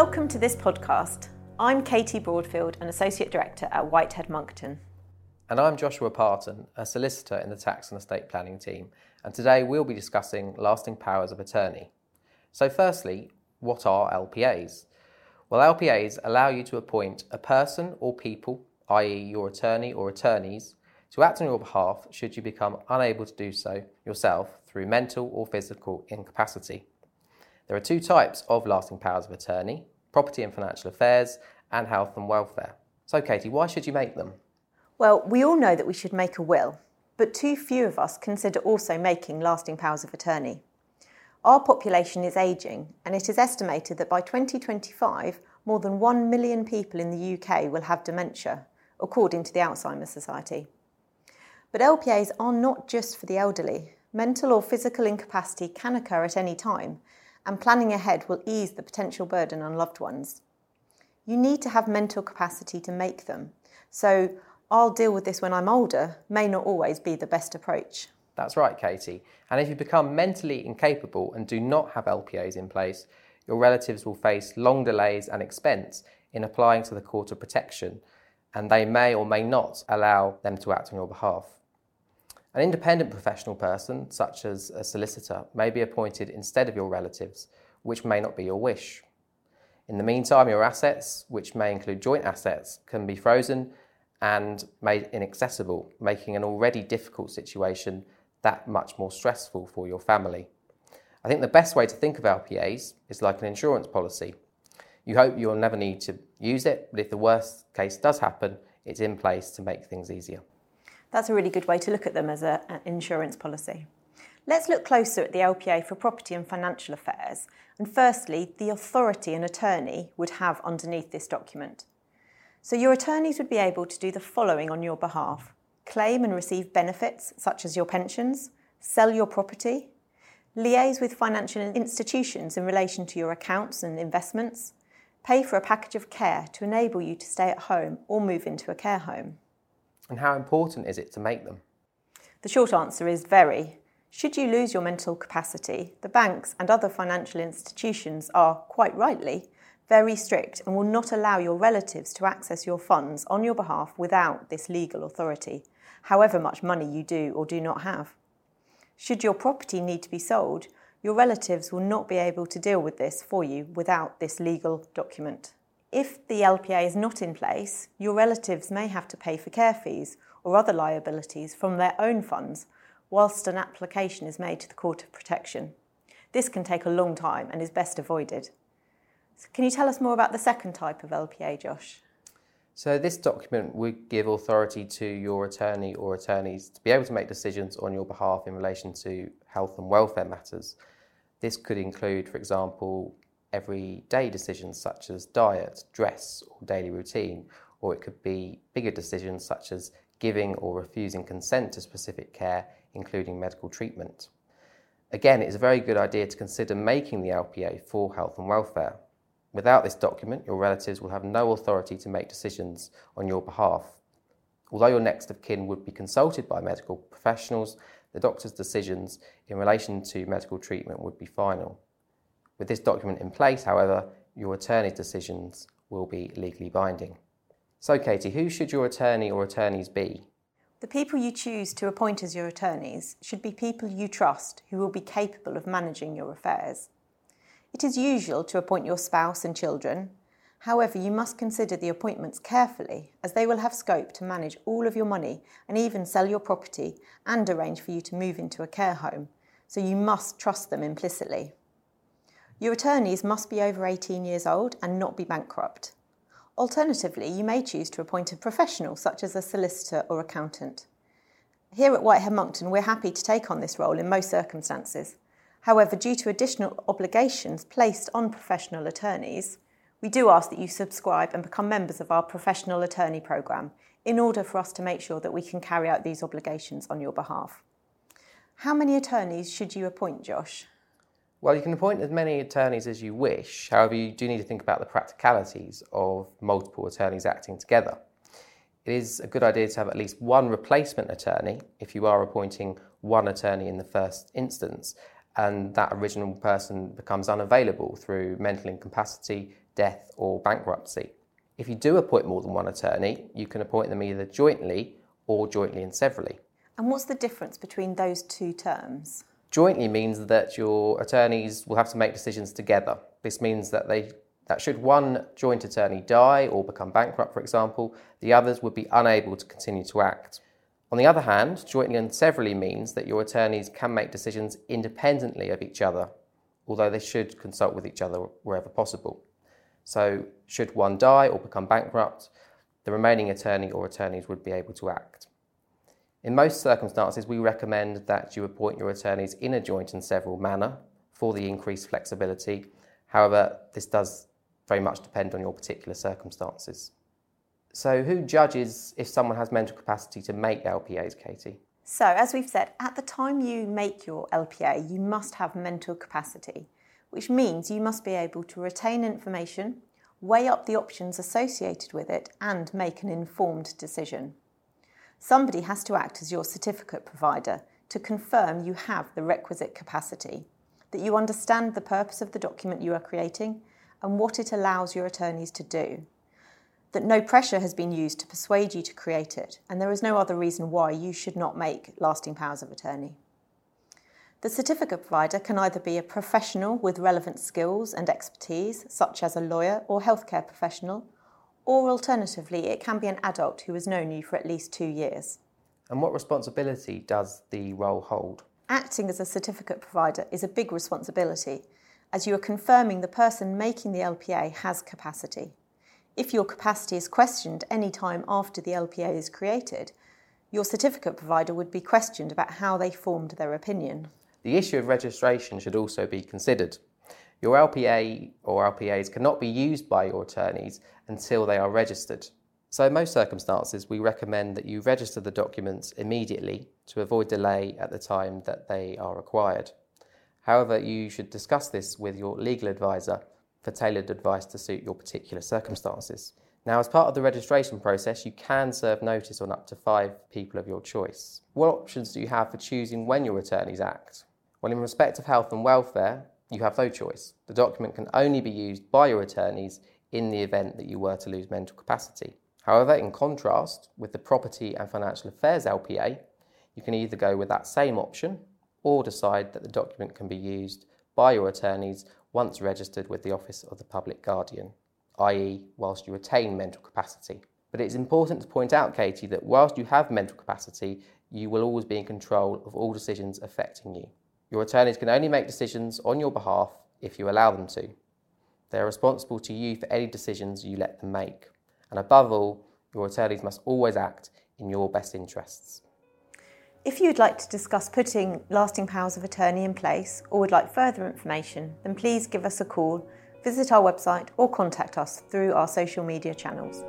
Welcome to this podcast. I'm Katie Broadfield, an Associate Director at Whitehead Monckton. And I'm Joshua Parton, a solicitor in the tax and estate planning team, and today we'll be discussing lasting powers of attorney. So, firstly, what are LPAs? Well, LPAs allow you to appoint a person or people, i.e., your attorney or attorneys, to act on your behalf should you become unable to do so yourself through mental or physical incapacity. There are two types of lasting powers of attorney property and financial affairs, and health and welfare. So, Katie, why should you make them? Well, we all know that we should make a will, but too few of us consider also making lasting powers of attorney. Our population is ageing, and it is estimated that by 2025, more than 1 million people in the UK will have dementia, according to the Alzheimer's Society. But LPAs are not just for the elderly. Mental or physical incapacity can occur at any time, and planning ahead will ease the potential burden on loved ones. You need to have mental capacity to make them, so I'll deal with this when I'm older may not always be the best approach. That's right, Katie. And if you become mentally incapable and do not have LPAs in place, your relatives will face long delays and expense in applying to the Court of Protection, and they may or may not allow them to act on your behalf. An independent professional person, such as a solicitor, may be appointed instead of your relatives, which may not be your wish. In the meantime, your assets, which may include joint assets, can be frozen and made inaccessible, making an already difficult situation that much more stressful for your family. I think the best way to think of LPAs is like an insurance policy. You hope you'll never need to use it, but if the worst case does happen, it's in place to make things easier. That's a really good way to look at them as an insurance policy. Let's look closer at the LPA for property and financial affairs. And firstly, the authority an attorney would have underneath this document. So, your attorneys would be able to do the following on your behalf claim and receive benefits, such as your pensions, sell your property, liaise with financial institutions in relation to your accounts and investments, pay for a package of care to enable you to stay at home or move into a care home. And how important is it to make them? The short answer is very. Should you lose your mental capacity, the banks and other financial institutions are, quite rightly, very strict and will not allow your relatives to access your funds on your behalf without this legal authority, however much money you do or do not have. Should your property need to be sold, your relatives will not be able to deal with this for you without this legal document. If the LPA is not in place, your relatives may have to pay for care fees or other liabilities from their own funds whilst an application is made to the Court of Protection. This can take a long time and is best avoided. So can you tell us more about the second type of LPA, Josh? So, this document would give authority to your attorney or attorneys to be able to make decisions on your behalf in relation to health and welfare matters. This could include, for example, everyday decisions such as diet, dress, or daily routine, or it could be bigger decisions such as giving or refusing consent to specific care, including medical treatment. Again, it's a very good idea to consider making the LPA for health and welfare. Without this document, your relatives will have no authority to make decisions on your behalf. Although your next of kin would be consulted by medical professionals, the doctor's decisions in relation to medical treatment would be final. With this document in place, however, your attorney's decisions will be legally binding. So, Katie, who should your attorney or attorneys be? The people you choose to appoint as your attorneys should be people you trust who will be capable of managing your affairs. It is usual to appoint your spouse and children. However, you must consider the appointments carefully as they will have scope to manage all of your money and even sell your property and arrange for you to move into a care home, so you must trust them implicitly. Your attorneys must be over 18 years old and not be bankrupt. Alternatively, you may choose to appoint a professional such as a solicitor or accountant. Here at Whitehead Monckton, we're happy to take on this role in most circumstances. However, due to additional obligations placed on professional attorneys, we do ask that you subscribe and become members of our professional attorney programme in order for us to make sure that we can carry out these obligations on your behalf. How many attorneys should you appoint, Josh? Well, you can appoint as many attorneys as you wish. However, you do need to think about the practicalities of multiple attorneys acting together. It is a good idea to have at least one replacement attorney if you are appointing one attorney in the first instance and that original person becomes unavailable through mental incapacity, death, or bankruptcy. If you do appoint more than one attorney, you can appoint them either jointly or jointly and severally. And what's the difference between those two terms? Jointly means that your attorneys will have to make decisions together. This means that they that should one joint attorney die or become bankrupt, for example, the others would be unable to continue to act. On the other hand, jointly and severally means that your attorneys can make decisions independently of each other, although they should consult with each other wherever possible. So, should one die or become bankrupt, the remaining attorney or attorneys would be able to act. In most circumstances, we recommend that you appoint your attorneys in a joint and several manner for the increased flexibility. However, this does very much depend on your particular circumstances. So, who judges if someone has mental capacity to make LPAs, Katie? So, as we've said, at the time you make your LPA, you must have mental capacity, which means you must be able to retain information, weigh up the options associated with it, and make an informed decision. Somebody has to act as your certificate provider to confirm you have the requisite capacity, that you understand the purpose of the document you are creating and what it allows your attorneys to do that no pressure has been used to persuade you to create it, and there is no other reason why you should not make lasting powers of attorney. The certificate provider can either be a professional with relevant skills and expertise, such as a lawyer or healthcare professional, or alternatively, it can be an adult who has known you for at least two years. And what responsibility does the role hold? Acting as a certificate provider is a big responsibility, as you are confirming the person making the LPA has capacity. If your capacity is questioned any time after the LPA is created, your certificate provider would be questioned about how they formed their opinion. The issue of registration should also be considered. Your LPA or LPAs cannot be used by your attorneys until they are registered. So, in most circumstances, we recommend that you register the documents immediately to avoid delay at the time that they are required. However, you should discuss this with your legal advisor for tailored advice to suit your particular circumstances. Now, as part of the registration process, you can serve notice on up to five people of your choice. What options do you have for choosing when your attorneys act? Well, in respect of health and welfare, you have no choice. The document can only be used by your attorneys in the event that you were to lose mental capacity. However, in contrast with the Property and Financial Affairs LPA, you can either go with that same option or decide that the document can be used by your attorneys once registered with the Office of the Public Guardian, i.e., whilst you retain mental capacity. But it's important to point out, Katie, that whilst you have mental capacity, you will always be in control of all decisions affecting you. Your attorneys can only make decisions on your behalf if you allow them to. They are responsible to you for any decisions you let them make. And above all, your attorneys must always act in your best interests. If you'd like to discuss putting lasting powers of attorney in place or would like further information, then please give us a call, visit our website, or contact us through our social media channels.